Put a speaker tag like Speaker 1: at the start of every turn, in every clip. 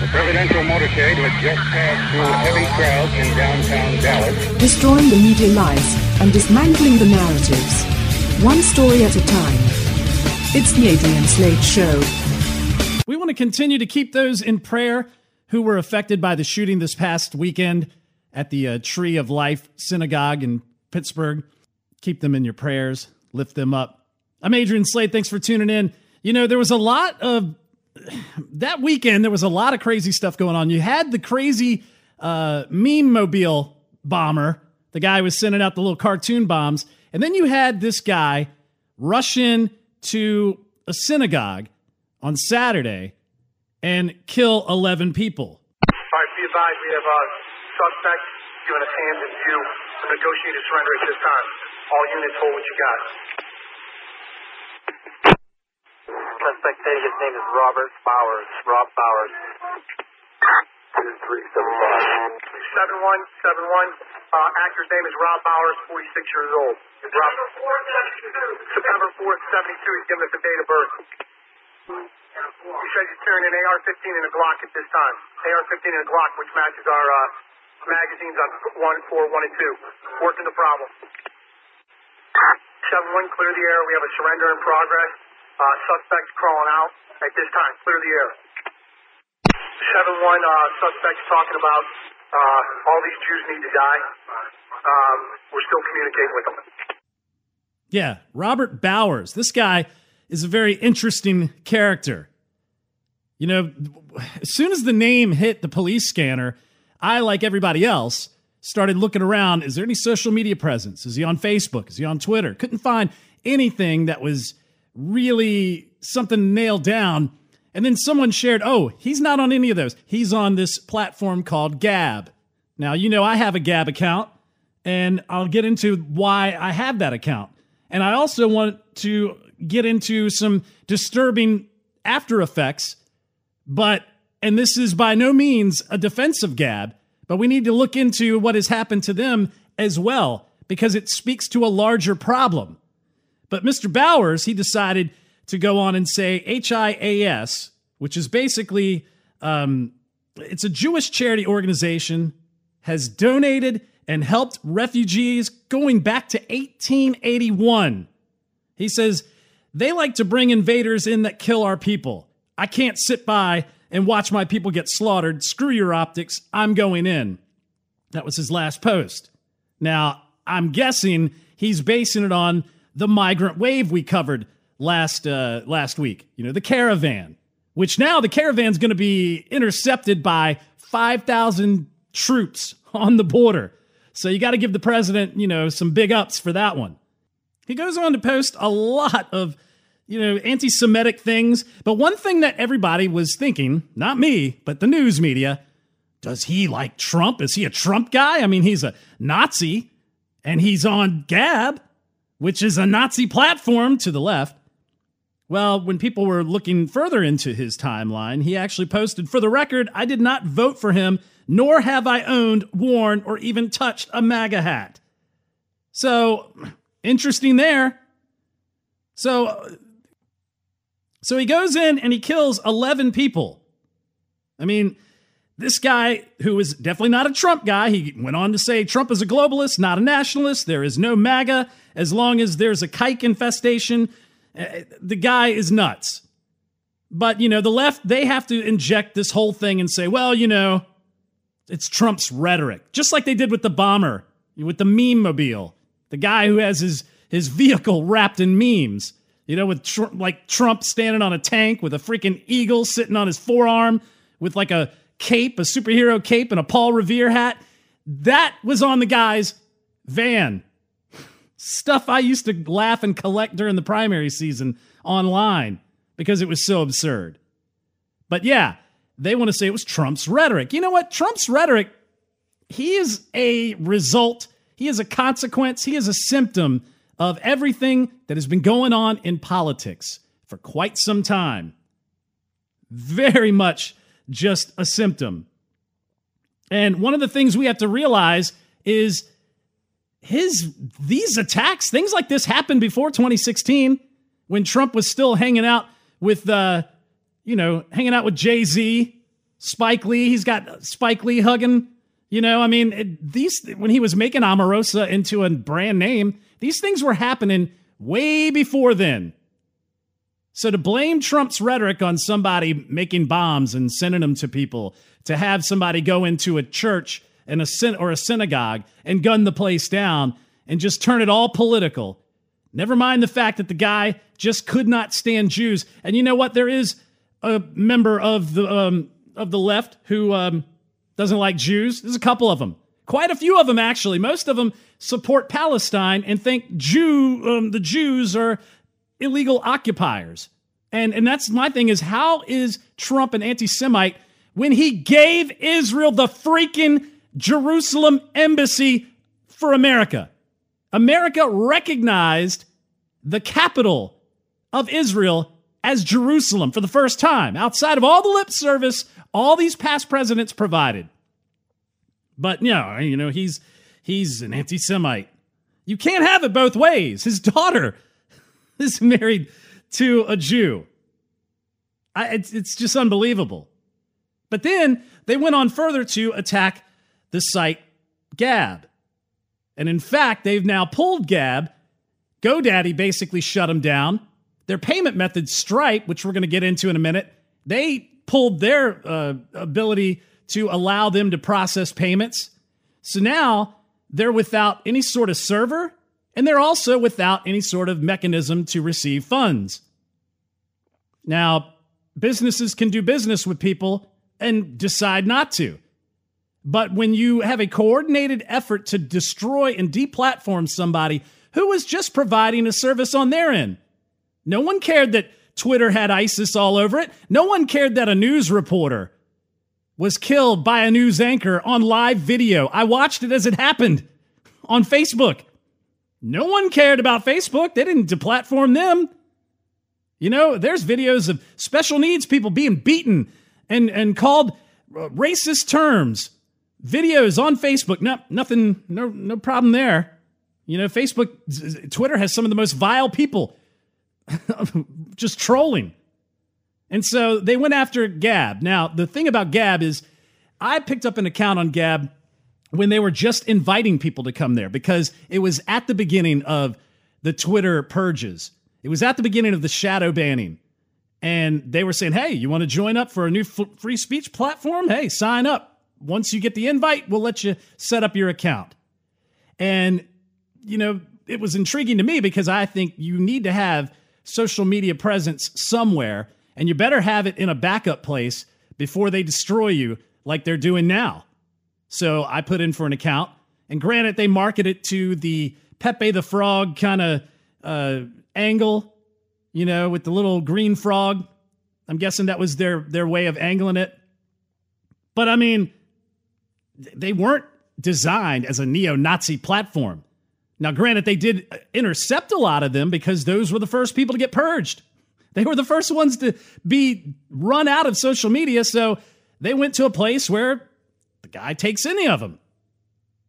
Speaker 1: The presidential motorcade had just passed through heavy crowds in downtown Dallas.
Speaker 2: Destroying the media lies and dismantling the narratives. One story at a time. It's the Adrian Slade Show.
Speaker 3: We want to continue to keep those in prayer who were affected by the shooting this past weekend at the uh, Tree of Life Synagogue in Pittsburgh. Keep them in your prayers, lift them up. I'm Adrian Slade. Thanks for tuning in. You know, there was a lot of that weekend, there was a lot of crazy stuff going on. You had the crazy uh, meme mobile bomber, the guy was sending out the little cartoon bombs. And then you had this guy rush in to a synagogue on Saturday and kill 11 people.
Speaker 4: All right, be advised, we have a suspect giving us hands and view to negotiate a surrender at this time. All units hold what you got.
Speaker 5: Suspect say his name is Robert Bowers. Rob Bowers.
Speaker 4: Two, three, seven, five. Seven one, seven one. Uh, actor's name is Rob Bowers, 46 years old. Rob, September 4th, 72. He's giving us a date of birth. He says he's carrying an AR-15 and a Glock at this time. AR-15 and a Glock, which matches our uh, magazines on one, four, one, and two. Working the problem. Seven one, clear the air. We have a surrender in progress. Uh, suspects crawling out at this time. Clear the air. Seven one, uh, suspects talking about uh, all these Jews need to die. Um, we're still communicating with them.
Speaker 3: Yeah, Robert Bowers. This guy is a very interesting character. You know, as soon as the name hit the police scanner, I, like everybody else, started looking around. Is there any social media presence? Is he on Facebook? Is he on Twitter? Couldn't find anything that was really something nailed down. And then someone shared, oh, he's not on any of those. He's on this platform called Gab. Now, you know, I have a Gab account, and I'll get into why I have that account. And I also want to get into some disturbing after effects, but, and this is by no means a defense of Gab, but we need to look into what has happened to them as well, because it speaks to a larger problem. But Mr. Bowers, he decided to go on and say HIAS, which is basically um, it's a Jewish charity organization, has donated and helped refugees going back to 1881. He says they like to bring invaders in that kill our people. I can't sit by and watch my people get slaughtered. Screw your optics. I'm going in. That was his last post. Now, I'm guessing he's basing it on the migrant wave we covered last uh, last week. You know, the caravan, which now the caravan's going to be intercepted by 5,000 troops on the border. So you got to give the president, you know, some big ups for that one. He goes on to post a lot of, you know, anti Semitic things. But one thing that everybody was thinking, not me, but the news media, does he like Trump? Is he a Trump guy? I mean, he's a Nazi and he's on Gab, which is a Nazi platform to the left. Well, when people were looking further into his timeline, he actually posted, For the record, I did not vote for him, nor have I owned, worn, or even touched a MAGA hat. So, interesting there. So, so he goes in and he kills 11 people. I mean, this guy, who is definitely not a Trump guy, he went on to say Trump is a globalist, not a nationalist. There is no MAGA as long as there's a kike infestation uh, the guy is nuts. But, you know, the left, they have to inject this whole thing and say, well, you know, it's Trump's rhetoric, just like they did with the bomber, with the meme mobile, the guy who has his, his vehicle wrapped in memes, you know, with tr- like Trump standing on a tank with a freaking eagle sitting on his forearm with like a cape, a superhero cape, and a Paul Revere hat. That was on the guy's van stuff I used to laugh and collect during the primary season online because it was so absurd. But yeah, they want to say it was Trump's rhetoric. You know what? Trump's rhetoric, he is a result, he is a consequence, he is a symptom of everything that has been going on in politics for quite some time. Very much just a symptom. And one of the things we have to realize is his these attacks, things like this happened before 2016 when Trump was still hanging out with uh, you know, hanging out with Jay-Z, Spike Lee, he's got Spike Lee hugging. You know, I mean, it, these when he was making Omarosa into a brand name, these things were happening way before then. So to blame Trump's rhetoric on somebody making bombs and sending them to people, to have somebody go into a church and a syn- or a synagogue and gun the place down and just turn it all political. Never mind the fact that the guy just could not stand Jews. And you know what? There is a member of the um, of the left who um, doesn't like Jews. There's a couple of them, quite a few of them actually. Most of them support Palestine and think Jew um, the Jews are illegal occupiers. And and that's my thing is how is Trump an anti-Semite when he gave Israel the freaking Jerusalem embassy for America? America recognized the capital of Israel as Jerusalem for the first time, outside of all the lip service all these past presidents provided. But you know, you know, he's he's an anti-Semite. You can't have it both ways. His daughter is married to a Jew. I, it's, it's just unbelievable. But then they went on further to attack the site Gab. And in fact, they've now pulled Gab. GoDaddy basically shut them down. Their payment method, Stripe, which we're going to get into in a minute, they pulled their uh, ability to allow them to process payments. So now they're without any sort of server and they're also without any sort of mechanism to receive funds. Now, businesses can do business with people and decide not to. But when you have a coordinated effort to destroy and deplatform somebody who was just providing a service on their end, no one cared that Twitter had ISIS all over it. No one cared that a news reporter was killed by a news anchor on live video. I watched it as it happened on Facebook. No one cared about Facebook. They didn't deplatform them. You know, there's videos of special needs people being beaten and, and called racist terms. Videos on Facebook. No, nothing, no, no problem there. You know, Facebook, Twitter has some of the most vile people just trolling. And so they went after Gab. Now, the thing about Gab is I picked up an account on Gab when they were just inviting people to come there because it was at the beginning of the Twitter purges. It was at the beginning of the shadow banning. And they were saying, hey, you want to join up for a new f- free speech platform? Hey, sign up. Once you get the invite, we'll let you set up your account. And, you know, it was intriguing to me because I think you need to have social media presence somewhere, and you better have it in a backup place before they destroy you like they're doing now. So I put in for an account, and granted, they market it to the Pepe the Frog kind of uh, angle, you know, with the little green frog. I'm guessing that was their their way of angling it. But I mean, they weren't designed as a neo-Nazi platform. Now, granted, they did intercept a lot of them because those were the first people to get purged. They were the first ones to be run out of social media. So they went to a place where the guy takes any of them.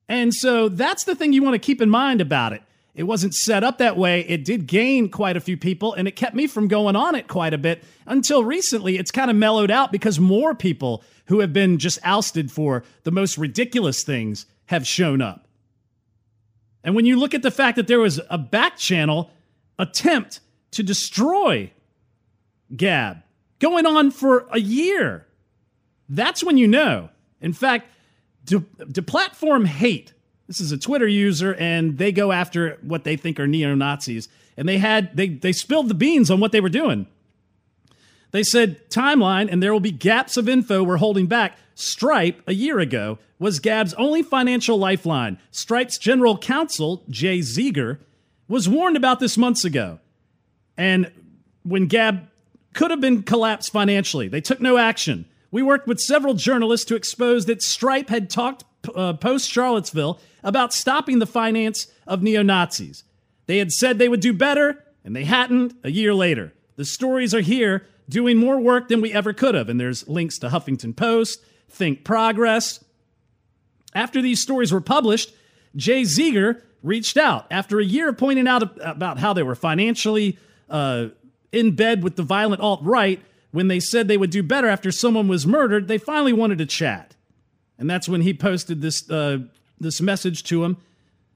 Speaker 3: And so that's the thing you want to keep in mind about it. It wasn't set up that way. It did gain quite a few people, and it kept me from going on it quite a bit until recently. It's kind of mellowed out because more people who have been just ousted for the most ridiculous things have shown up. And when you look at the fact that there was a back channel attempt to destroy Gab going on for a year, that's when you know. In fact, to, platform hate, this is a Twitter user, and they go after what they think are neo Nazis. And they had they they spilled the beans on what they were doing. They said timeline, and there will be gaps of info we're holding back. Stripe, a year ago, was Gab's only financial lifeline. Stripe's general counsel, Jay Zieger, was warned about this months ago. And when Gab could have been collapsed financially, they took no action. We worked with several journalists to expose that Stripe had talked uh, post Charlottesville about stopping the finance of neo Nazis. They had said they would do better, and they hadn't a year later. The stories are here, doing more work than we ever could have. And there's links to Huffington Post, Think Progress. After these stories were published, Jay Zieger reached out after a year of pointing out about how they were financially uh, in bed with the violent alt right. when they said they would do better after someone was murdered, they finally wanted to chat. And that's when he posted this uh, this message to him.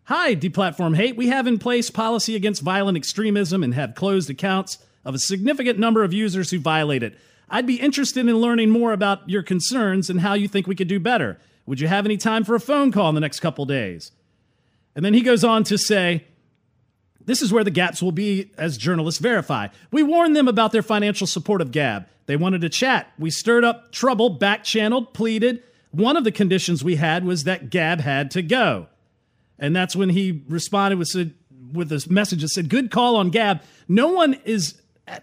Speaker 3: Hi, deplatform hate. We have in place policy against violent extremism and have closed accounts of a significant number of users who violate it. I'd be interested in learning more about your concerns and how you think we could do better. Would you have any time for a phone call in the next couple days? And then he goes on to say, this is where the gaps will be as journalists verify. We warned them about their financial support of Gab. They wanted to chat. We stirred up trouble, back channeled, pleaded. One of the conditions we had was that Gab had to go. And that's when he responded with, with this message that said, Good call on Gab. No one is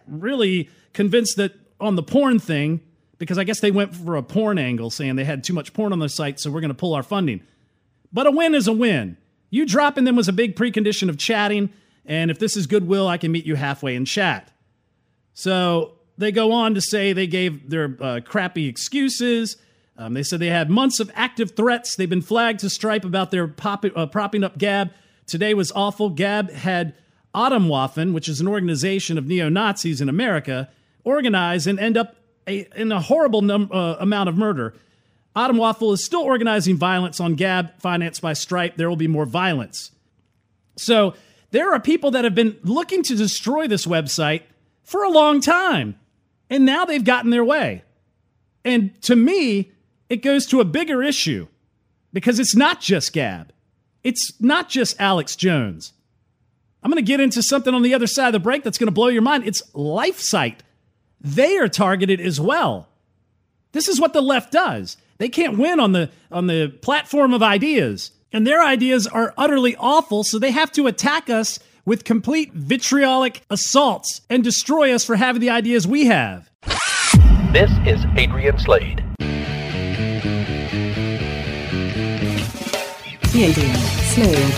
Speaker 3: really convinced that on the porn thing, because I guess they went for a porn angle saying they had too much porn on their site, so we're going to pull our funding. But a win is a win. You dropping them was a big precondition of chatting. And if this is goodwill, I can meet you halfway in chat. So they go on to say they gave their uh, crappy excuses. Um, they said they had months of active threats. They've been flagged to Stripe about their pop- uh, propping up Gab. Today was awful. Gab had Atomwaffen, which is an organization of neo Nazis in America, organize and end up a, in a horrible num- uh, amount of murder. Atomwaffen is still organizing violence on Gab, financed by Stripe. There will be more violence. So there are people that have been looking to destroy this website for a long time, and now they've gotten their way. And to me, it goes to a bigger issue because it's not just Gab, it's not just Alex Jones. I'm going to get into something on the other side of the break that's going to blow your mind. It's LifeSite. They are targeted as well. This is what the left does. They can't win on the on the platform of ideas and their ideas are utterly awful, so they have to attack us with complete vitriolic assaults and destroy us for having the ideas we have.
Speaker 6: This is Adrian Slade.
Speaker 2: The Adrian Slade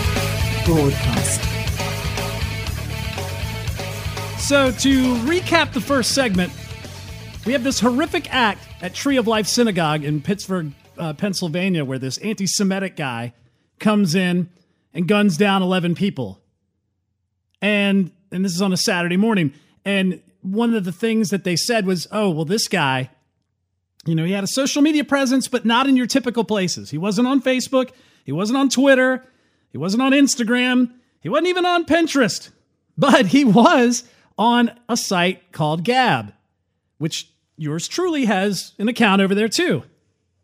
Speaker 2: Broadcast.
Speaker 3: So, to recap the first segment, we have this horrific act at Tree of Life Synagogue in Pittsburgh, uh, Pennsylvania, where this anti Semitic guy comes in and guns down 11 people. And and this is on a Saturday morning. And one of the things that they said was, "Oh, well this guy, you know, he had a social media presence but not in your typical places. He wasn't on Facebook, he wasn't on Twitter, he wasn't on Instagram, he wasn't even on Pinterest. But he was on a site called Gab, which yours truly has an account over there too.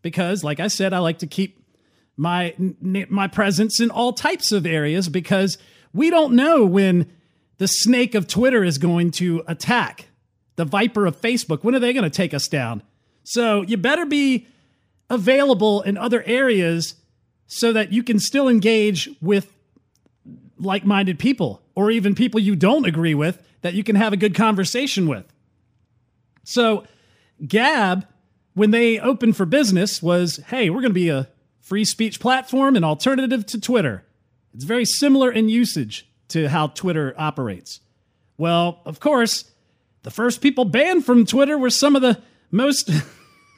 Speaker 3: Because like I said, I like to keep my my presence in all types of areas because we don't know when the snake of Twitter is going to attack the viper of Facebook. When are they going to take us down? So you better be available in other areas so that you can still engage with like-minded people or even people you don't agree with that you can have a good conversation with. So Gab when they opened for business was, "Hey, we're going to be a free speech platform an alternative to Twitter. It's very similar in usage to how Twitter operates. Well, of course, the first people banned from Twitter were some of the most,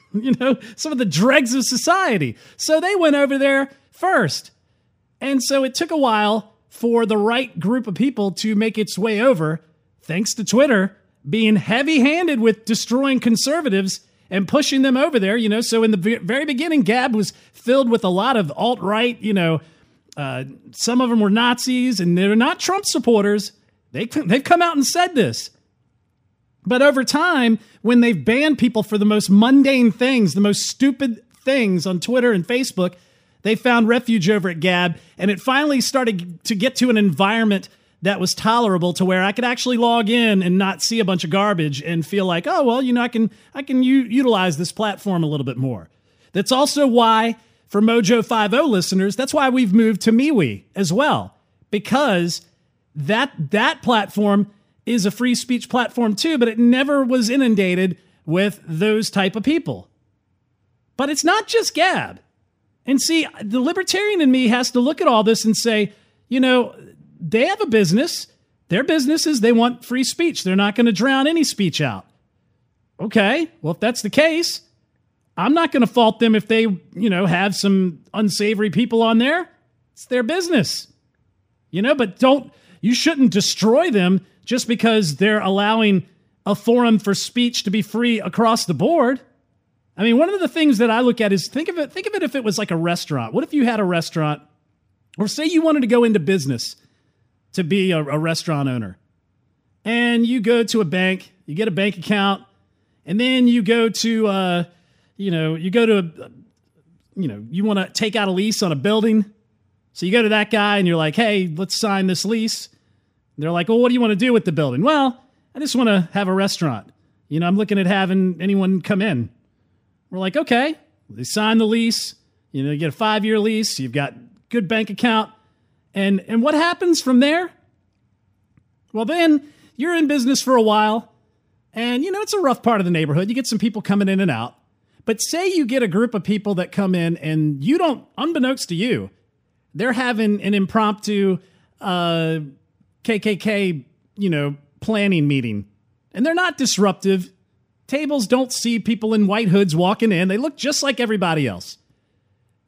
Speaker 3: you know, some of the dregs of society. So they went over there first. And so it took a while for the right group of people to make its way over, thanks to Twitter being heavy handed with destroying conservatives and pushing them over there. You know, so in the very beginning, Gab was filled with a lot of alt right. You know, uh, some of them were Nazis, and they're not Trump supporters. They they've come out and said this. But over time, when they've banned people for the most mundane things, the most stupid things on Twitter and Facebook, they found refuge over at Gab, and it finally started to get to an environment that was tolerable to where I could actually log in and not see a bunch of garbage and feel like, oh well, you know, I can I can u- utilize this platform a little bit more. That's also why for Mojo 50 listeners, that's why we've moved to MeWe as well because that that platform is a free speech platform too, but it never was inundated with those type of people. But it's not just Gab. And see, the libertarian in me has to look at all this and say, you know, they have a business. Their business is they want free speech. They're not going to drown any speech out. Okay, well, if that's the case, I'm not going to fault them if they, you know, have some unsavory people on there. It's their business. You know, but don't, you shouldn't destroy them just because they're allowing a forum for speech to be free across the board. I mean, one of the things that I look at is think of it think of it if it was like a restaurant. What if you had a restaurant or say you wanted to go into business to be a, a restaurant owner. And you go to a bank, you get a bank account, and then you go to uh, you know, you go to a, you know, you want to take out a lease on a building. So you go to that guy and you're like, "Hey, let's sign this lease." They're like, "Well, what do you want to do with the building?" "Well, I just want to have a restaurant. You know, I'm looking at having anyone come in." We're like, "Okay." They sign the lease. You know, you get a 5-year lease, you've got good bank account. And and what happens from there? Well, then you're in business for a while, and you know it's a rough part of the neighborhood. You get some people coming in and out. But say you get a group of people that come in and you don't, unbeknownst to you, they're having an impromptu uh, KKK, you know, planning meeting, and they're not disruptive. Tables don't see people in white hoods walking in; they look just like everybody else.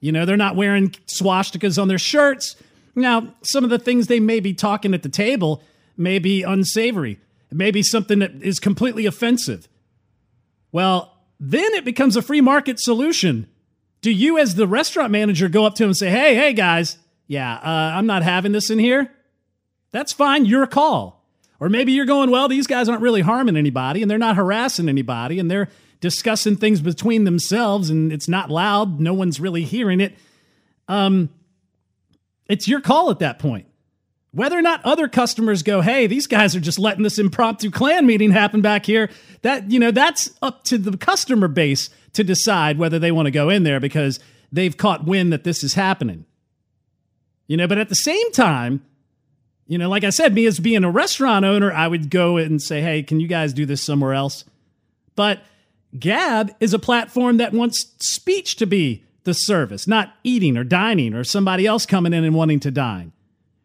Speaker 3: You know, they're not wearing swastikas on their shirts. Now, some of the things they may be talking at the table may be unsavory. It may be something that is completely offensive. Well, then it becomes a free market solution. Do you, as the restaurant manager, go up to them and say, hey, hey, guys, yeah, uh, I'm not having this in here? That's fine. Your call. Or maybe you're going, well, these guys aren't really harming anybody and they're not harassing anybody and they're discussing things between themselves and it's not loud. No one's really hearing it. Um, it's your call at that point. Whether or not other customers go, hey, these guys are just letting this impromptu Klan meeting happen back here, that, you know, that's up to the customer base to decide whether they want to go in there because they've caught wind that this is happening. You know, but at the same time, you know, like I said, me as being a restaurant owner, I would go and say, hey, can you guys do this somewhere else? But Gab is a platform that wants speech to be the service, not eating or dining or somebody else coming in and wanting to dine.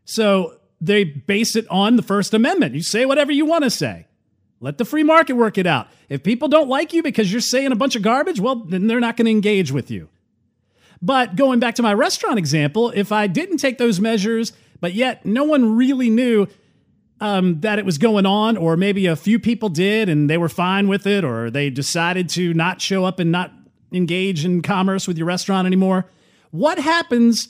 Speaker 3: So they base it on the First Amendment. You say whatever you want to say. Let the free market work it out. If people don't like you because you're saying a bunch of garbage, well, then they're not going to engage with you. But going back to my restaurant example, if I didn't take those measures, but yet no one really knew um, that it was going on, or maybe a few people did and they were fine with it, or they decided to not show up and not engage in commerce with your restaurant anymore. What happens?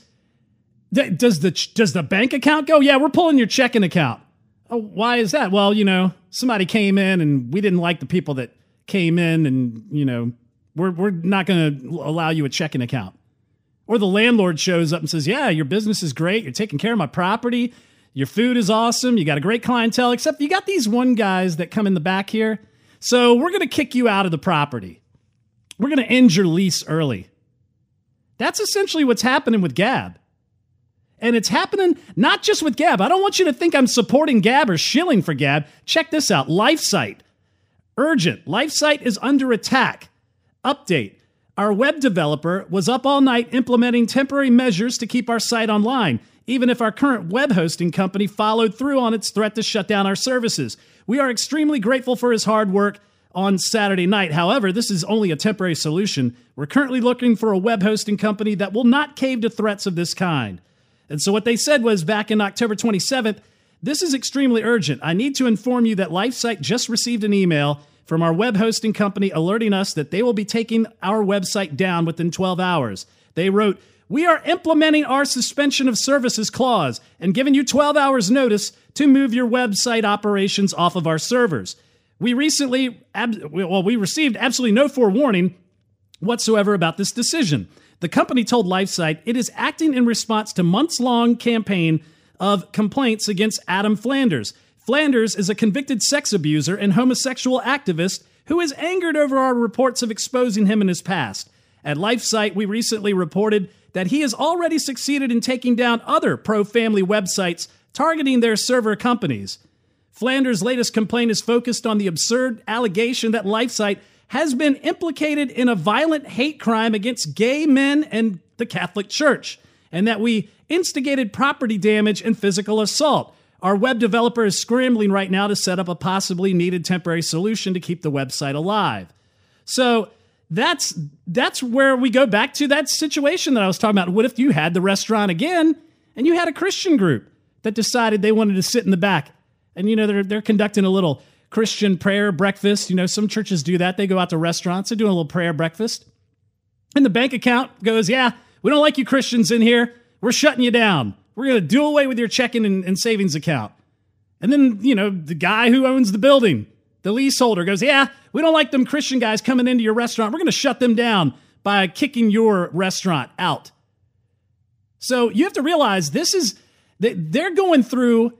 Speaker 3: Does the does the bank account go? Yeah, we're pulling your checking account. Oh, why is that? Well, you know, somebody came in and we didn't like the people that came in, and you know, we're we're not going to allow you a checking account. Or the landlord shows up and says, "Yeah, your business is great. You're taking care of my property. Your food is awesome. You got a great clientele, except you got these one guys that come in the back here. So we're going to kick you out of the property. We're going to end your lease early. That's essentially what's happening with Gab. And it's happening not just with Gab. I don't want you to think I'm supporting Gab or shilling for Gab. Check this out LifeSite. Urgent. LifeSite is under attack. Update. Our web developer was up all night implementing temporary measures to keep our site online even if our current web hosting company followed through on its threat to shut down our services. We are extremely grateful for his hard work on Saturday night. However, this is only a temporary solution. We're currently looking for a web hosting company that will not cave to threats of this kind. And so, what they said was back in October 27th, this is extremely urgent. I need to inform you that LifeSite just received an email from our web hosting company alerting us that they will be taking our website down within 12 hours. They wrote, we are implementing our suspension of services clause and giving you 12 hours notice to move your website operations off of our servers. We recently, well, we received absolutely no forewarning whatsoever about this decision. The company told LifeSite it is acting in response to months long campaign of complaints against Adam Flanders. Flanders is a convicted sex abuser and homosexual activist who is angered over our reports of exposing him in his past. At LifeSite, we recently reported that he has already succeeded in taking down other pro family websites targeting their server companies. Flanders' latest complaint is focused on the absurd allegation that LifeSite has been implicated in a violent hate crime against gay men and the Catholic Church, and that we instigated property damage and physical assault. Our web developer is scrambling right now to set up a possibly needed temporary solution to keep the website alive. So, that's that's where we go back to that situation that I was talking about. What if you had the restaurant again and you had a Christian group that decided they wanted to sit in the back and you know they're they're conducting a little Christian prayer breakfast. You know, some churches do that. They go out to restaurants, they're doing a little prayer breakfast. And the bank account goes, Yeah, we don't like you Christians in here. We're shutting you down. We're going to do away with your checking and, and savings account. And then, you know, the guy who owns the building, the leaseholder, goes, Yeah, we don't like them Christian guys coming into your restaurant. We're going to shut them down by kicking your restaurant out. So you have to realize this is, they're going through,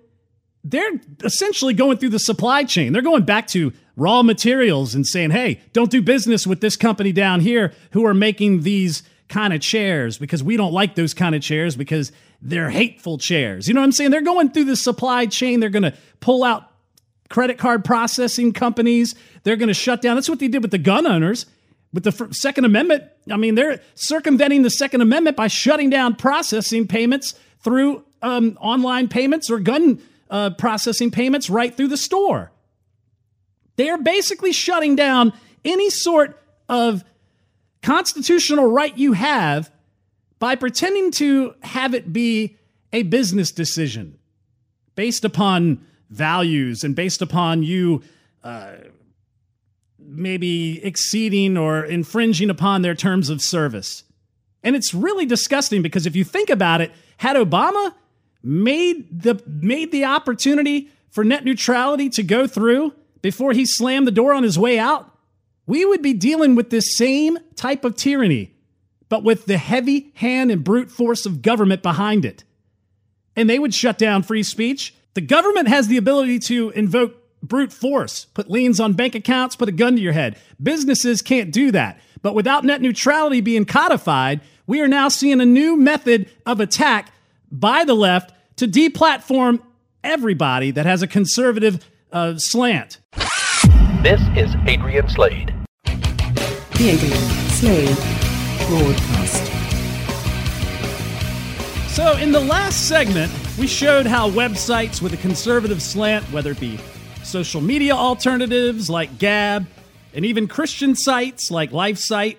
Speaker 3: they're essentially going through the supply chain. They're going back to raw materials and saying, Hey, don't do business with this company down here who are making these kind of chairs because we don't like those kind of chairs because they're hateful chairs. You know what I'm saying? They're going through the supply chain. They're going to pull out credit card processing companies. They're going to shut down. That's what they did with the gun owners. With the Second Amendment, I mean, they're circumventing the Second Amendment by shutting down processing payments through um, online payments or gun uh, processing payments right through the store. They are basically shutting down any sort of constitutional right you have by pretending to have it be a business decision based upon values and based upon you uh, maybe exceeding or infringing upon their terms of service. And it's really disgusting because if you think about it, had Obama made the made the opportunity for net neutrality to go through before he slammed the door on his way out, we would be dealing with this same type of tyranny, but with the heavy hand and brute force of government behind it. And they would shut down free speech. The government has the ability to invoke brute force, put liens on bank accounts, put a gun to your head. Businesses can't do that. But without net neutrality being codified, we are now seeing a new method of attack by the left to deplatform everybody that has a conservative uh, slant.
Speaker 6: This is Adrian Slade.
Speaker 2: Slade Broadcast.
Speaker 3: So, in the last segment, we showed how websites with a conservative slant, whether it be social media alternatives like Gab, and even Christian sites like LifeSite,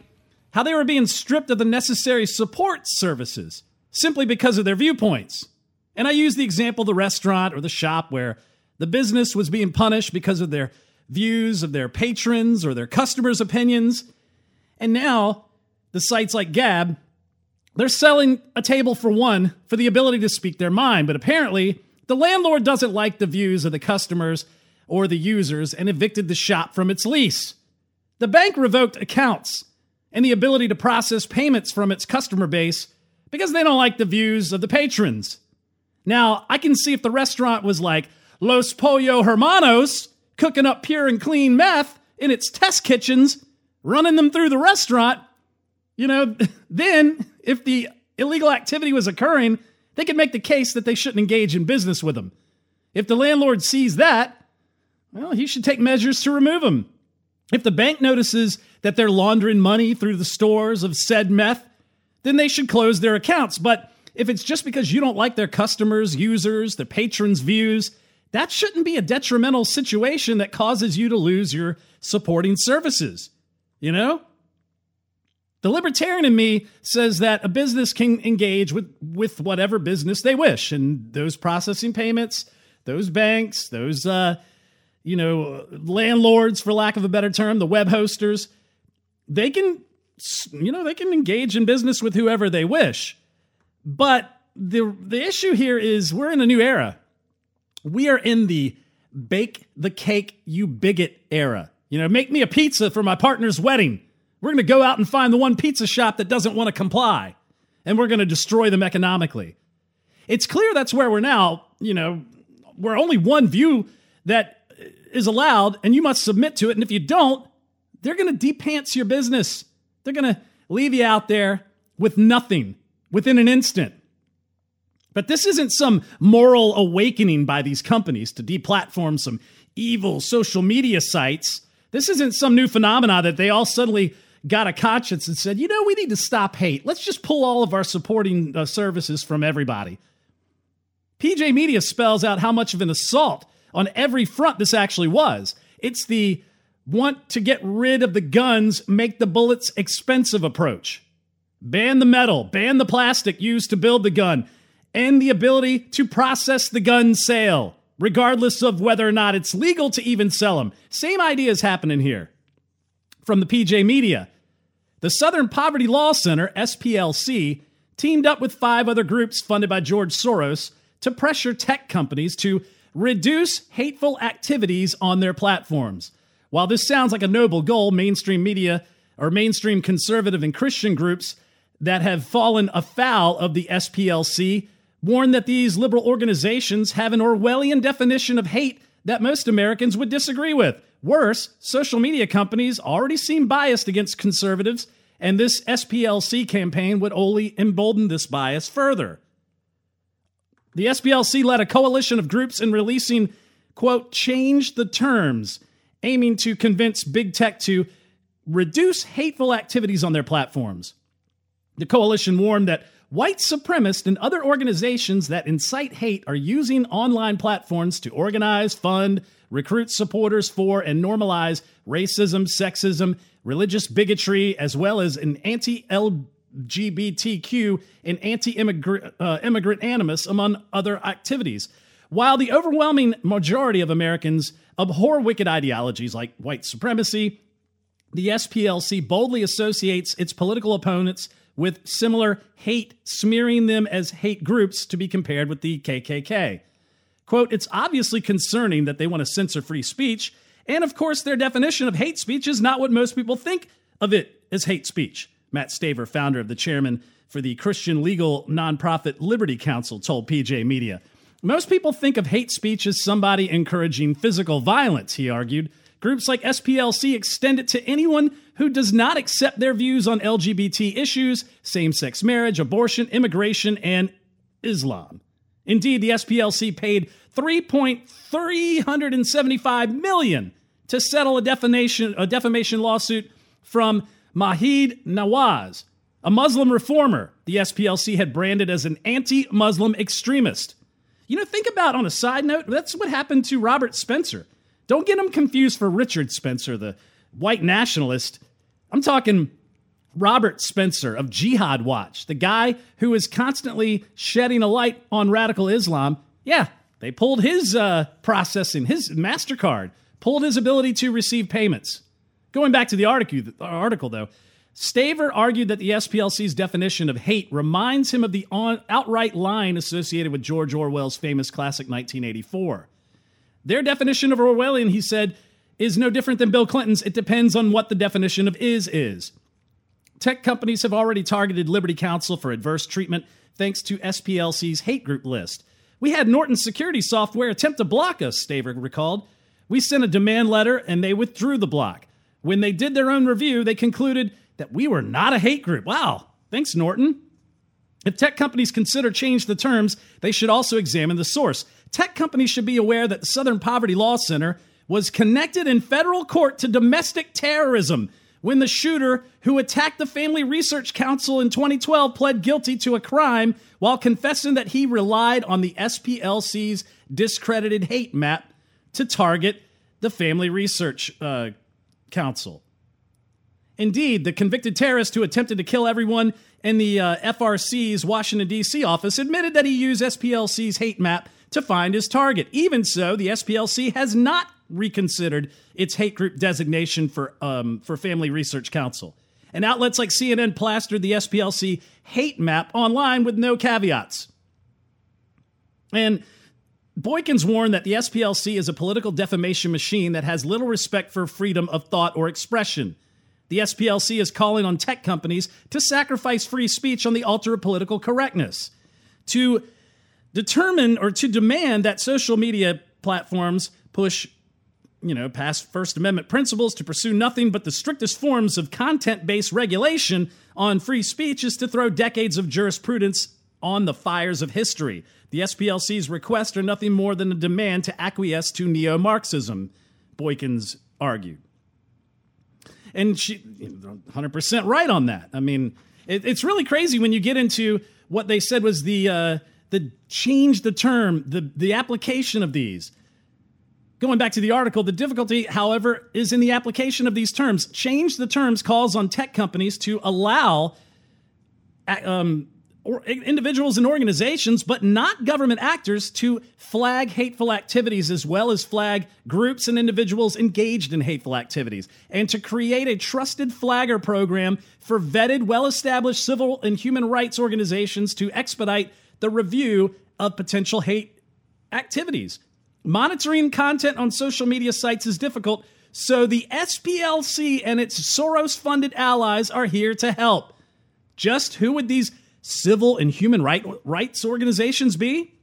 Speaker 3: how they were being stripped of the necessary support services simply because of their viewpoints. And I used the example of the restaurant or the shop where the business was being punished because of their views of their patrons or their customers' opinions. And now, the sites like Gab, they're selling a table for one for the ability to speak their mind. But apparently, the landlord doesn't like the views of the customers or the users and evicted the shop from its lease. The bank revoked accounts and the ability to process payments from its customer base because they don't like the views of the patrons. Now, I can see if the restaurant was like Los Pollo Hermanos, cooking up pure and clean meth in its test kitchens, running them through the restaurant, you know, then if the illegal activity was occurring, they could make the case that they shouldn't engage in business with them. If the landlord sees that, well, he should take measures to remove them. If the bank notices that they're laundering money through the stores of said meth, then they should close their accounts. But if it's just because you don't like their customers, users, their patrons' views, that shouldn't be a detrimental situation that causes you to lose your supporting services. You know? The libertarian in me says that a business can engage with, with whatever business they wish, and those processing payments, those banks, those uh, you know landlords, for lack of a better term, the web hosters, they can you know they can engage in business with whoever they wish. But the the issue here is we're in a new era we are in the bake the cake, you bigot era. You know, make me a pizza for my partner's wedding. We're going to go out and find the one pizza shop that doesn't want to comply, and we're going to destroy them economically. It's clear that's where we're now, you know, where only one view that is allowed, and you must submit to it. And if you don't, they're going to depants your business. They're going to leave you out there with nothing within an instant. But this isn't some moral awakening by these companies to deplatform some evil social media sites. This isn't some new phenomena that they all suddenly got a conscience and said, you know, we need to stop hate. Let's just pull all of our supporting uh, services from everybody. PJ Media spells out how much of an assault on every front this actually was. It's the want to get rid of the guns, make the bullets expensive approach. Ban the metal, ban the plastic used to build the gun, and the ability to process the gun sale. Regardless of whether or not it's legal to even sell them. Same idea is happening here. From the PJ Media, the Southern Poverty Law Center, SPLC, teamed up with five other groups funded by George Soros to pressure tech companies to reduce hateful activities on their platforms. While this sounds like a noble goal, mainstream media or mainstream conservative and Christian groups that have fallen afoul of the SPLC warn that these liberal organizations have an Orwellian definition of hate that most Americans would disagree with. Worse, social media companies already seem biased against conservatives, and this SPLC campaign would only embolden this bias further. The SPLC led a coalition of groups in releasing, quote, change the terms, aiming to convince big tech to reduce hateful activities on their platforms. The coalition warned that white supremacists and other organizations that incite hate are using online platforms to organize, fund, recruit supporters for, and normalize racism, sexism, religious bigotry, as well as an anti LGBTQ and anti immigrant uh, animus, among other activities. While the overwhelming majority of Americans abhor wicked ideologies like white supremacy, the SPLC boldly associates its political opponents with similar hate, smearing them as hate groups to be compared with the KKK. Quote, it's obviously concerning that they want to censor free speech, and of course, their definition of hate speech is not what most people think of it as hate speech. Matt Staver, founder of the chairman for the Christian legal nonprofit Liberty Counsel, told PJ Media. Most people think of hate speech as somebody encouraging physical violence, he argued. Groups like SPLC extend it to anyone who does not accept their views on LGBT issues, same sex marriage, abortion, immigration, and Islam. Indeed, the SPLC paid 3.375 million to settle a defamation, a defamation lawsuit from Maajid Nawaz, a Muslim reformer the SPLC had branded as an anti-Muslim extremist. You know, think about on a side note, that's what happened to Robert Spencer. Don't get him confused for Richard Spencer, the white nationalist. I'm talking Robert Spencer of Jihad Watch, the guy who is constantly shedding a light on radical Islam. Yeah, they pulled his uh, processing, his MasterCard, pulled his ability to receive payments. Going back to the article, the article though, Staver argued that the SPLC's definition of hate reminds him of the on, outright line associated with George Orwell's famous classic 1984. Their definition of Orwellian, he said, is no different than Bill Clinton's. It depends on what the definition of is is. Tech companies have already targeted Liberty Counsel for adverse treatment thanks to SPLC's hate group list. We had Norton Security Software attempt to block us, Staver recalled. We sent a demand letter and they withdrew the block. When they did their own review, they concluded that we were not a hate group. Wow. Thanks, Norton. If tech companies consider change the terms, they should also examine the source. Tech companies should be aware that the Southern Poverty Law Center was connected in federal court to domestic terrorism when the shooter who attacked the Family Research Council in 2012 pled guilty to a crime while confessing that he relied on the SPLC's discredited hate map to target the Family Research uh, Council. Indeed, the convicted terrorist who attempted to kill everyone in the uh, FRC's Washington, D.C. office admitted that he used SPLC's hate map to find his target. Even so, the SPLC has not reconsidered its hate group designation for, um, for Family Research Council. And outlets like CNN plastered the SPLC hate map online with no caveats. And Boykins warned that the SPLC is a political defamation machine that has little respect for freedom of thought or expression. The SPLC is calling on tech companies to sacrifice free speech on the altar of political correctness, to determine or to demand that social media platforms push you know, past First Amendment principles to pursue nothing but the strictest forms of content based regulation on free speech is to throw decades of jurisprudence on the fires of history. The SPLC's requests are nothing more than a demand to acquiesce to neo Marxism, Boykins argued and she 100% right on that. I mean, it, it's really crazy when you get into what they said was the uh, the change the term, the the application of these. Going back to the article, the difficulty, however, is in the application of these terms. Change the terms calls on tech companies to allow um, individuals and organizations, but not government actors, to flag hateful activities as well as flag groups and individuals engaged in hateful activities, and to create a trusted flagger program for vetted, well established civil and human rights organizations to expedite the review of potential hate activities. Monitoring content on social media sites is difficult, so the SPLC and its Soros funded allies are here to help. Just who would these civil and human right, rights organizations be?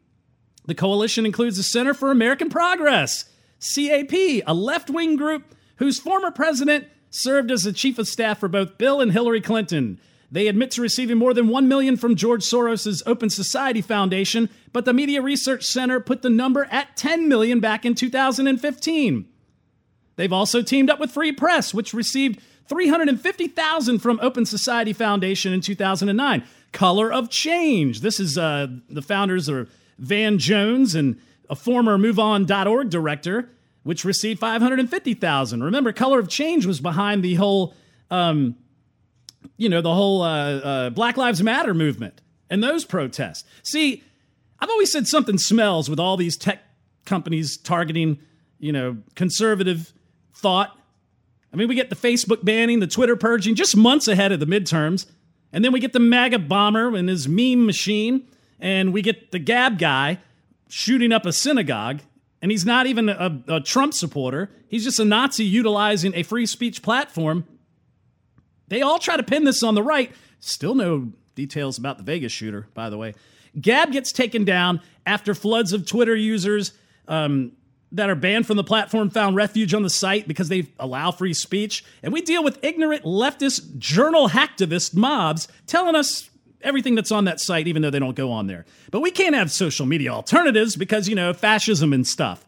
Speaker 3: The coalition includes the Center for American Progress, CAP, a left wing group whose former president served as the chief of staff for both Bill and Hillary Clinton. They admit to receiving more than 1 million from George Soros' Open Society Foundation, but the Media Research Center put the number at 10 million back in 2015. They've also teamed up with Free Press, which received 350,000 from Open Society Foundation in 2009. Color of Change. This is uh, the founders are Van Jones and a former MoveOn.org director, which received 550,000. Remember, Color of Change was behind the whole, um, you know, the whole uh, uh, Black Lives Matter movement and those protests. See, I've always said something smells with all these tech companies targeting, you know, conservative thought. I mean, we get the Facebook banning, the Twitter purging just months ahead of the midterms. And then we get the MAGA bomber and his meme machine, and we get the Gab guy shooting up a synagogue. And he's not even a, a Trump supporter. He's just a Nazi utilizing a free speech platform. They all try to pin this on the right. Still no details about the Vegas shooter, by the way. Gab gets taken down after floods of Twitter users um, that are banned from the platform found refuge on the site because they allow free speech. And we deal with ignorant leftist journal hacktivist mobs telling us everything that's on that site, even though they don't go on there. But we can't have social media alternatives because, you know, fascism and stuff.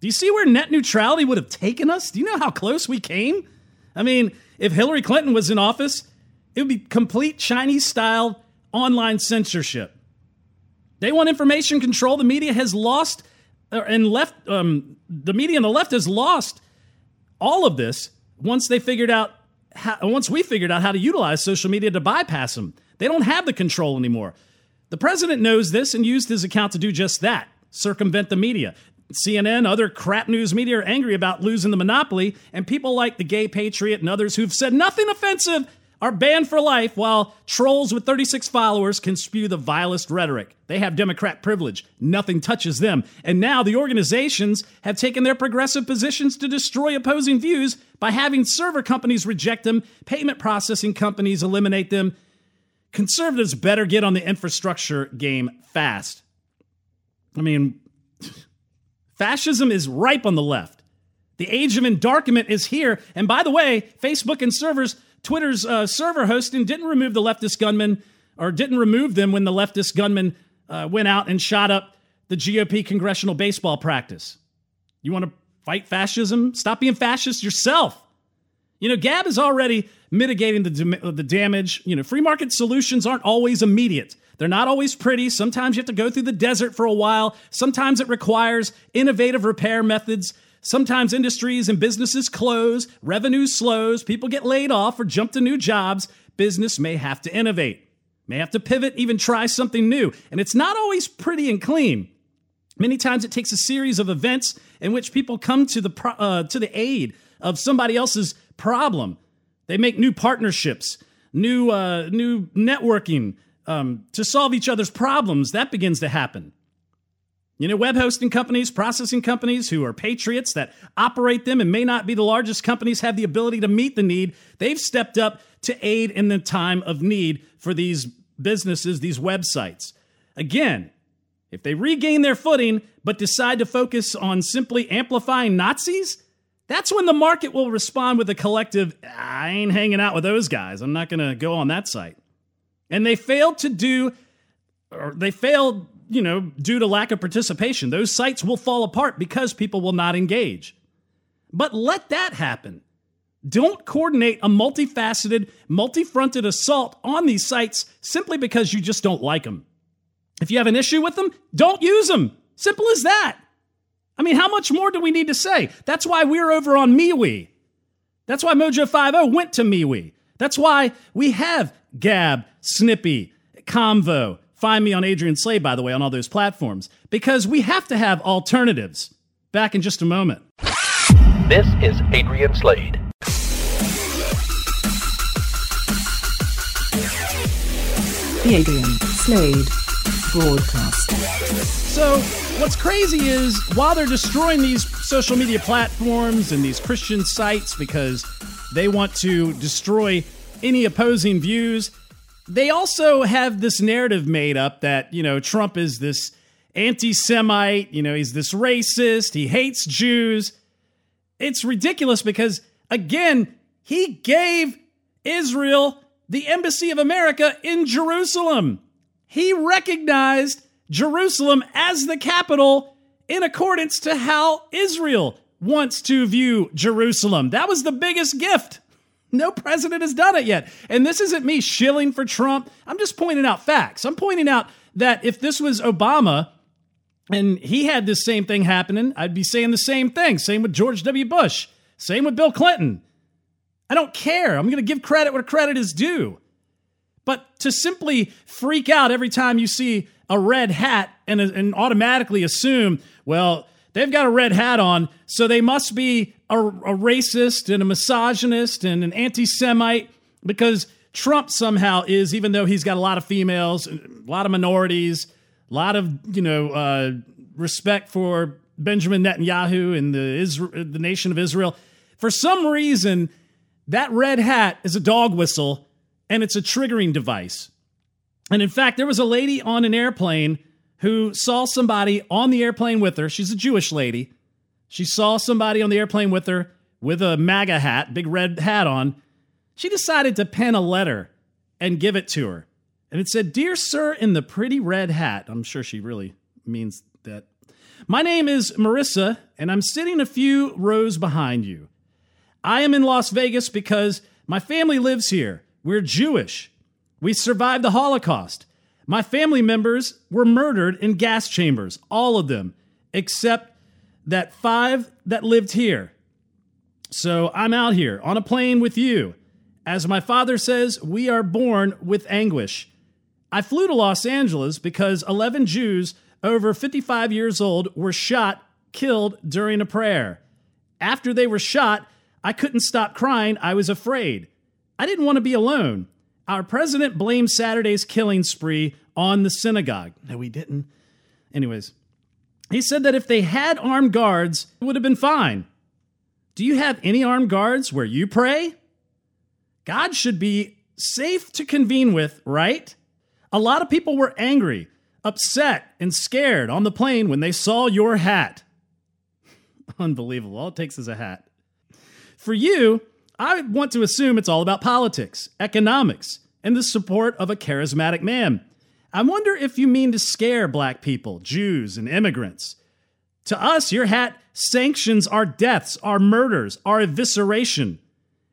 Speaker 3: Do you see where net neutrality would have taken us? Do you know how close we came? I mean, if Hillary Clinton was in office, it would be complete Chinese style online censorship. They want information control. The media has lost and left um, the media and the left has lost all of this once they figured out how, once we figured out how to utilize social media to bypass them. They don't have the control anymore. The president knows this and used his account to do just that circumvent the media. CNN, other crap news media are angry about losing the monopoly, and people like the Gay Patriot and others who've said nothing offensive are banned for life while trolls with 36 followers can spew the vilest rhetoric. They have Democrat privilege. Nothing touches them. And now the organizations have taken their progressive positions to destroy opposing views by having server companies reject them, payment processing companies eliminate them. Conservatives better get on the infrastructure game fast. I mean, fascism is ripe on the left. The age of endarkment is here. And by the way, Facebook and servers Twitter's uh, server hosting didn't remove the leftist gunmen or didn't remove them when the leftist gunmen uh, went out and shot up the GOP congressional baseball practice. You want to fight fascism? Stop being fascist yourself. You know, Gab is already mitigating the, the damage. You know, free market solutions aren't always immediate. They're not always pretty. Sometimes you have to go through the desert for a while. Sometimes it requires innovative repair methods. Sometimes industries and businesses close, revenue slows, people get laid off or jump to new jobs. Business may have to innovate, may have to pivot, even try something new. And it's not always pretty and clean. Many times it takes a series of events in which people come to the, uh, to the aid of somebody else's problem. They make new partnerships, new, uh, new networking um, to solve each other's problems. That begins to happen. You know, web hosting companies, processing companies who are patriots that operate them and may not be the largest companies have the ability to meet the need. They've stepped up to aid in the time of need for these businesses, these websites. Again, if they regain their footing but decide to focus on simply amplifying Nazis, that's when the market will respond with a collective, I ain't hanging out with those guys. I'm not going to go on that site. And they failed to do, or they failed you know, due to lack of participation. Those sites will fall apart because people will not engage. But let that happen. Don't coordinate a multifaceted, multi-fronted assault on these sites simply because you just don't like them. If you have an issue with them, don't use them. Simple as that. I mean, how much more do we need to say? That's why we're over on MeWe. That's why Mojo 50 went to MeWe. That's why we have Gab, Snippy, convo. Find me on Adrian Slade, by the way, on all those platforms, because we have to have alternatives. Back in just a moment.
Speaker 6: This is Adrian Slade.
Speaker 2: The Adrian Slade Broadcast.
Speaker 3: So, what's crazy is while they're destroying these social media platforms and these Christian sites because they want to destroy any opposing views, they also have this narrative made up that, you know, Trump is this anti Semite, you know, he's this racist, he hates Jews. It's ridiculous because, again, he gave Israel the Embassy of America in Jerusalem. He recognized Jerusalem as the capital in accordance to how Israel wants to view Jerusalem. That was the biggest gift. No president has done it yet. And this isn't me shilling for Trump. I'm just pointing out facts. I'm pointing out that if this was Obama and he had this same thing happening, I'd be saying the same thing. Same with George W. Bush. Same with Bill Clinton. I don't care. I'm going to give credit where credit is due. But to simply freak out every time you see a red hat and, and automatically assume, well, they've got a red hat on, so they must be a, a racist and a misogynist and an anti Semite because Trump somehow is, even though he's got a lot of females, a lot of minorities, a lot of, you know, uh, respect for Benjamin Netanyahu and the, Israel, the nation of Israel. For some reason, that red hat is a dog whistle and it's a triggering device. And in fact, there was a lady on an airplane who saw somebody on the airplane with her. She's a Jewish lady. She saw somebody on the airplane with her with a MAGA hat, big red hat on. She decided to pen a letter and give it to her. And it said, Dear Sir in the pretty red hat. I'm sure she really means that. My name is Marissa, and I'm sitting a few rows behind you. I am in Las Vegas because my family lives here. We're Jewish. We survived the Holocaust. My family members were murdered in gas chambers, all of them, except that five that lived here. So I'm out here on a plane with you. As my father says, we are born with anguish. I flew to Los Angeles because 11 Jews over 55 years old were shot, killed during a prayer. After they were shot, I couldn't stop crying. I was afraid. I didn't want to be alone. Our president blamed Saturday's killing spree on the synagogue. No, we didn't. Anyways, he said that if they had armed guards, it would have been fine. Do you have any armed guards where you pray? God should be safe to convene with, right? A lot of people were angry, upset, and scared on the plane when they saw your hat. Unbelievable. All it takes is a hat. For you, I want to assume it's all about politics, economics, and the support of a charismatic man. I wonder if you mean to scare black people, Jews, and immigrants. To us, your hat sanctions our deaths, our murders, our evisceration,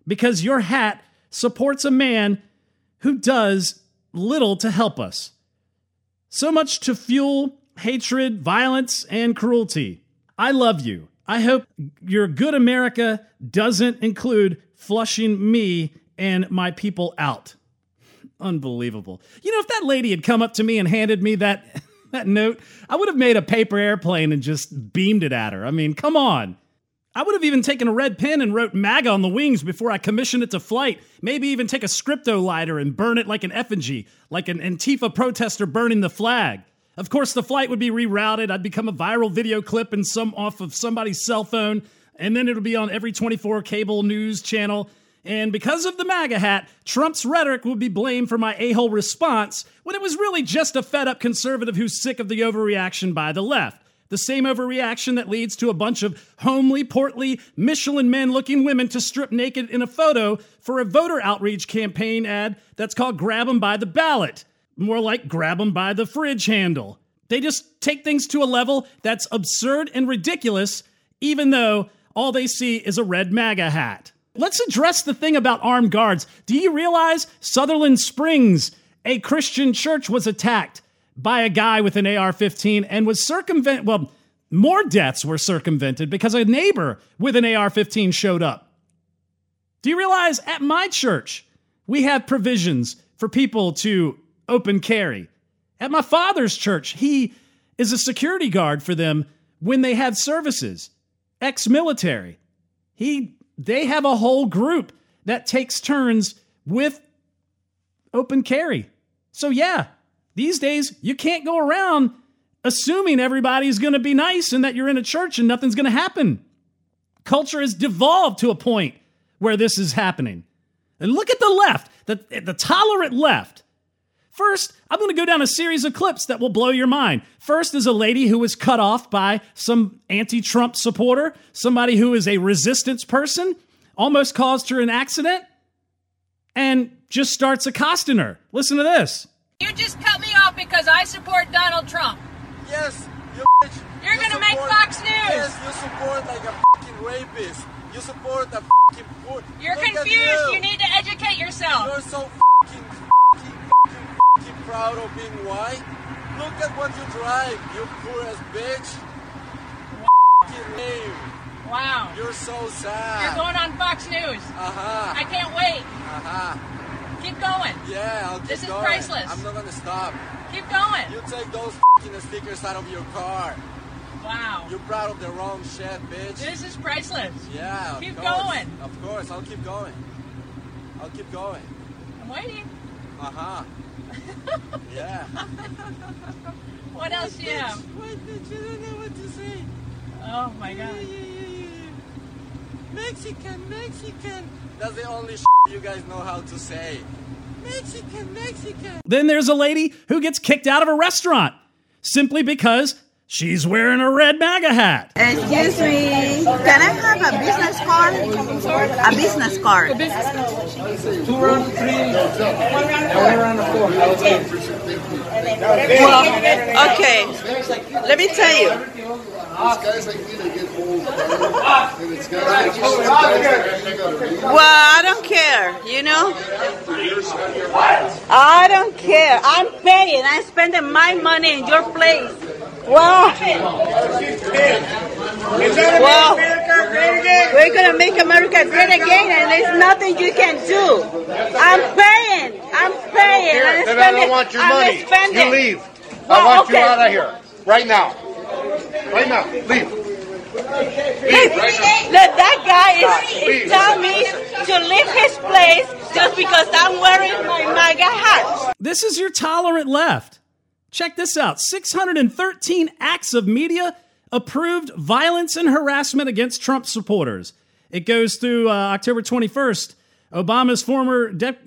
Speaker 3: because your hat supports a man who does little to help us. So much to fuel hatred, violence, and cruelty. I love you. I hope your good America doesn't include flushing me and my people out. Unbelievable. You know, if that lady had come up to me and handed me that that note, I would have made a paper airplane and just beamed it at her. I mean, come on. I would have even taken a red pen and wrote MAGA on the wings before I commissioned it to flight. Maybe even take a scripto lighter and burn it like an effigy, like an Antifa protester burning the flag. Of course, the flight would be rerouted. I'd become a viral video clip and some off of somebody's cell phone, and then it'll be on every 24 cable news channel. And because of the MAGA hat, Trump's rhetoric would be blamed for my a hole response when it was really just a fed up conservative who's sick of the overreaction by the left. The same overreaction that leads to a bunch of homely, portly, Michelin men looking women to strip naked in a photo for a voter outreach campaign ad that's called Grab 'em by the Ballot more like grab them by the fridge handle. They just take things to a level that's absurd and ridiculous, even though all they see is a red MAGA hat. Let's address the thing about armed guards. Do you realize Sutherland Springs, a Christian church, was attacked by a guy with an AR 15 and was circumvented? Well, more deaths were circumvented because a neighbor with an AR 15 showed up. Do you realize at my church, we have provisions for people to open carry. At my father's church, he is a security guard for them when they have services. Ex-military. He they have a whole group that takes turns with open carry. So yeah, these days you can't go around assuming everybody's going to be nice and that you're in a church and nothing's going to happen. Culture has devolved to a point where this is happening. And look at the left, the, the tolerant left. First, I'm going to go down a series of clips that will blow your mind. First is a lady who was cut off by some anti Trump supporter, somebody who is a resistance person, almost caused her an accident, and just starts accosting her. Listen to this.
Speaker 7: You just cut me off because I support Donald Trump.
Speaker 8: Yes, you bitch.
Speaker 7: You're
Speaker 8: You
Speaker 7: gonna make
Speaker 8: support-
Speaker 7: Fox News.
Speaker 8: Yes, you support like a fucking rapist. You support a fucking poor.
Speaker 7: You're
Speaker 8: Look
Speaker 7: confused.
Speaker 8: You.
Speaker 7: You need to educate yourself.
Speaker 8: You're so fucking, fucking, fucking, fucking proud of being white. Look at what you drive, you poor ass bitch. Lame.
Speaker 7: Wow.
Speaker 8: You're so sad.
Speaker 7: You're going on Fox News.
Speaker 8: Uh huh.
Speaker 7: I can't wait.
Speaker 8: Uh huh.
Speaker 7: Keep going.
Speaker 8: Yeah, I'll keep
Speaker 7: This is
Speaker 8: going.
Speaker 7: priceless.
Speaker 8: I'm not gonna stop.
Speaker 7: Keep going.
Speaker 8: You take those fucking stickers out of your car.
Speaker 7: Wow.
Speaker 8: You're proud of the wrong shit, bitch.
Speaker 7: This is priceless.
Speaker 8: Yeah, of
Speaker 7: Keep
Speaker 8: course.
Speaker 7: going.
Speaker 8: Of course, I'll keep going. I'll keep going.
Speaker 7: I'm waiting.
Speaker 8: Uh huh. Yeah.
Speaker 7: What else do you have?
Speaker 8: Wait, bitch, you don't know what to say.
Speaker 7: Oh my god.
Speaker 8: yeah, yeah, yeah, yeah. Mexican, Mexican. That's the only you guys know how to say. Mexican, Mexican.
Speaker 3: Then there's a lady who gets kicked out of a restaurant simply because she's wearing a red MAGA hat.
Speaker 9: Excuse me, can I have a business card? A business card. Well, okay, let me tell you.
Speaker 10: guys like me that get old, and it's guys like you that you gotta read.
Speaker 9: Well, I don't care, you know? I don't care. I'm paying. I'm spending my money in your place. Well, well, we're gonna make America great again, and there's nothing you can do. I'm paying. I'm paying. I'm
Speaker 10: Then I don't want your
Speaker 9: I'm
Speaker 10: money.
Speaker 9: spending.
Speaker 10: You leave.
Speaker 9: Well,
Speaker 10: I want
Speaker 9: okay.
Speaker 10: you out of here. Right now. Right now. Leave.
Speaker 9: Leave. Let that guy is, is telling me to leave his place just because I'm wearing my MAGA hat.
Speaker 3: This is your tolerant left. Check this out 613 acts of media approved violence and harassment against Trump supporters. It goes through uh, October 21st. Obama's former dep-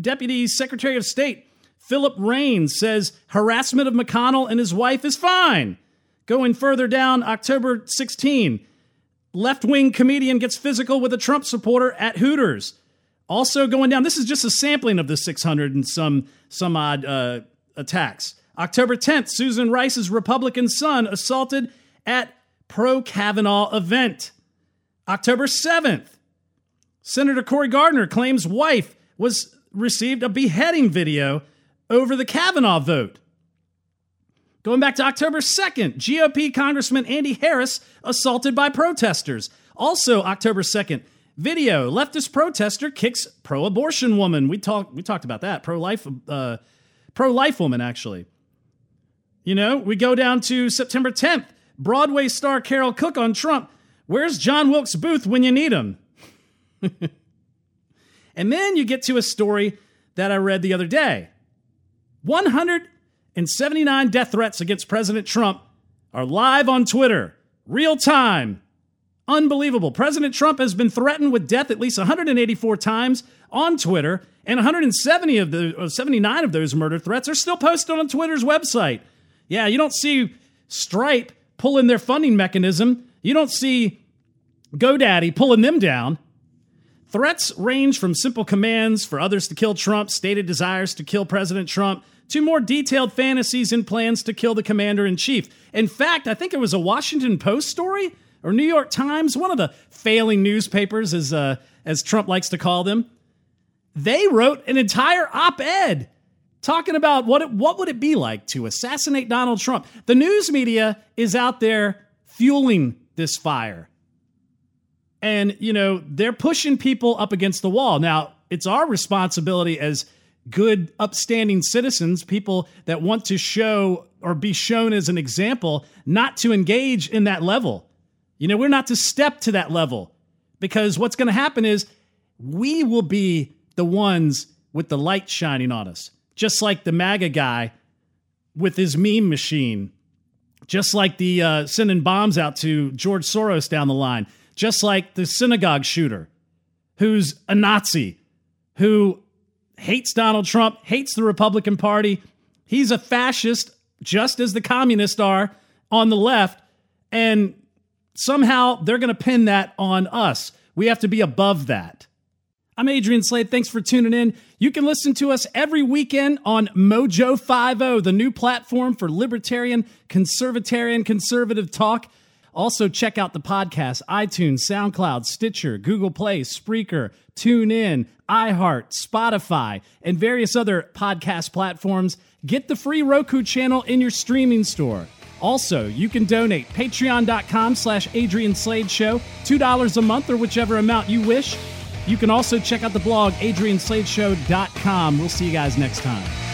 Speaker 3: Deputy Secretary of State, Philip Reines, says harassment of McConnell and his wife is fine. Going further down, October 16, left wing comedian gets physical with a Trump supporter at Hooters. Also going down, this is just a sampling of the 600 and some some odd uh, attacks. October 10th, Susan Rice's Republican son assaulted at pro Kavanaugh event. October 7th, Senator Cory Gardner claims wife was received a beheading video over the Kavanaugh vote. Going back to October 2nd, GOP Congressman Andy Harris assaulted by protesters. Also, October 2nd, video leftist protester kicks pro-abortion woman. We talked we talked about that pro-life uh, pro-life woman actually. You know, we go down to September 10th. Broadway star Carole Cook on Trump. Where's John Wilkes Booth when you need him? and then you get to a story that I read the other day. 179 death threats against President Trump are live on Twitter, real time. Unbelievable. President Trump has been threatened with death at least 184 times on Twitter, and 170 of the uh, 79 of those murder threats are still posted on Twitter's website. Yeah, you don't see Stripe pulling their funding mechanism. You don't see GoDaddy pulling them down. Threats range from simple commands for others to kill Trump, stated desires to kill President Trump, to more detailed fantasies and plans to kill the commander in chief. In fact, I think it was a Washington Post story or New York Times, one of the failing newspapers, as, uh, as Trump likes to call them. They wrote an entire op ed talking about what, it, what would it be like to assassinate Donald Trump. The news media is out there fueling this fire and you know they're pushing people up against the wall now it's our responsibility as good, upstanding citizens, people that want to show or be shown as an example, not to engage in that level. You know, we're not to step to that level because what's going to happen is we will be the ones with the light shining on us, just like the MAGA guy with his meme machine, just like the uh, sending bombs out to George Soros down the line, just like the synagogue shooter who's a Nazi, who hates Donald Trump, hates the Republican Party. He's a fascist, just as the communists are on the left. And somehow they're going to pin that on us. We have to be above that. I'm Adrian Slade. Thanks for tuning in. You can listen to us every weekend on Mojo 50, the new platform for libertarian, conservatarian, conservative talk. Also, check out the podcast iTunes, SoundCloud, Stitcher, Google Play, Spreaker, TuneIn, iHeart, Spotify, and various other podcast platforms. Get the free Roku channel in your streaming store. Also, you can donate patreon.com slash Adrian Slade Show, $2 a month or whichever amount you wish. You can also check out the blog, adriansladeshow.com. We'll see you guys next time.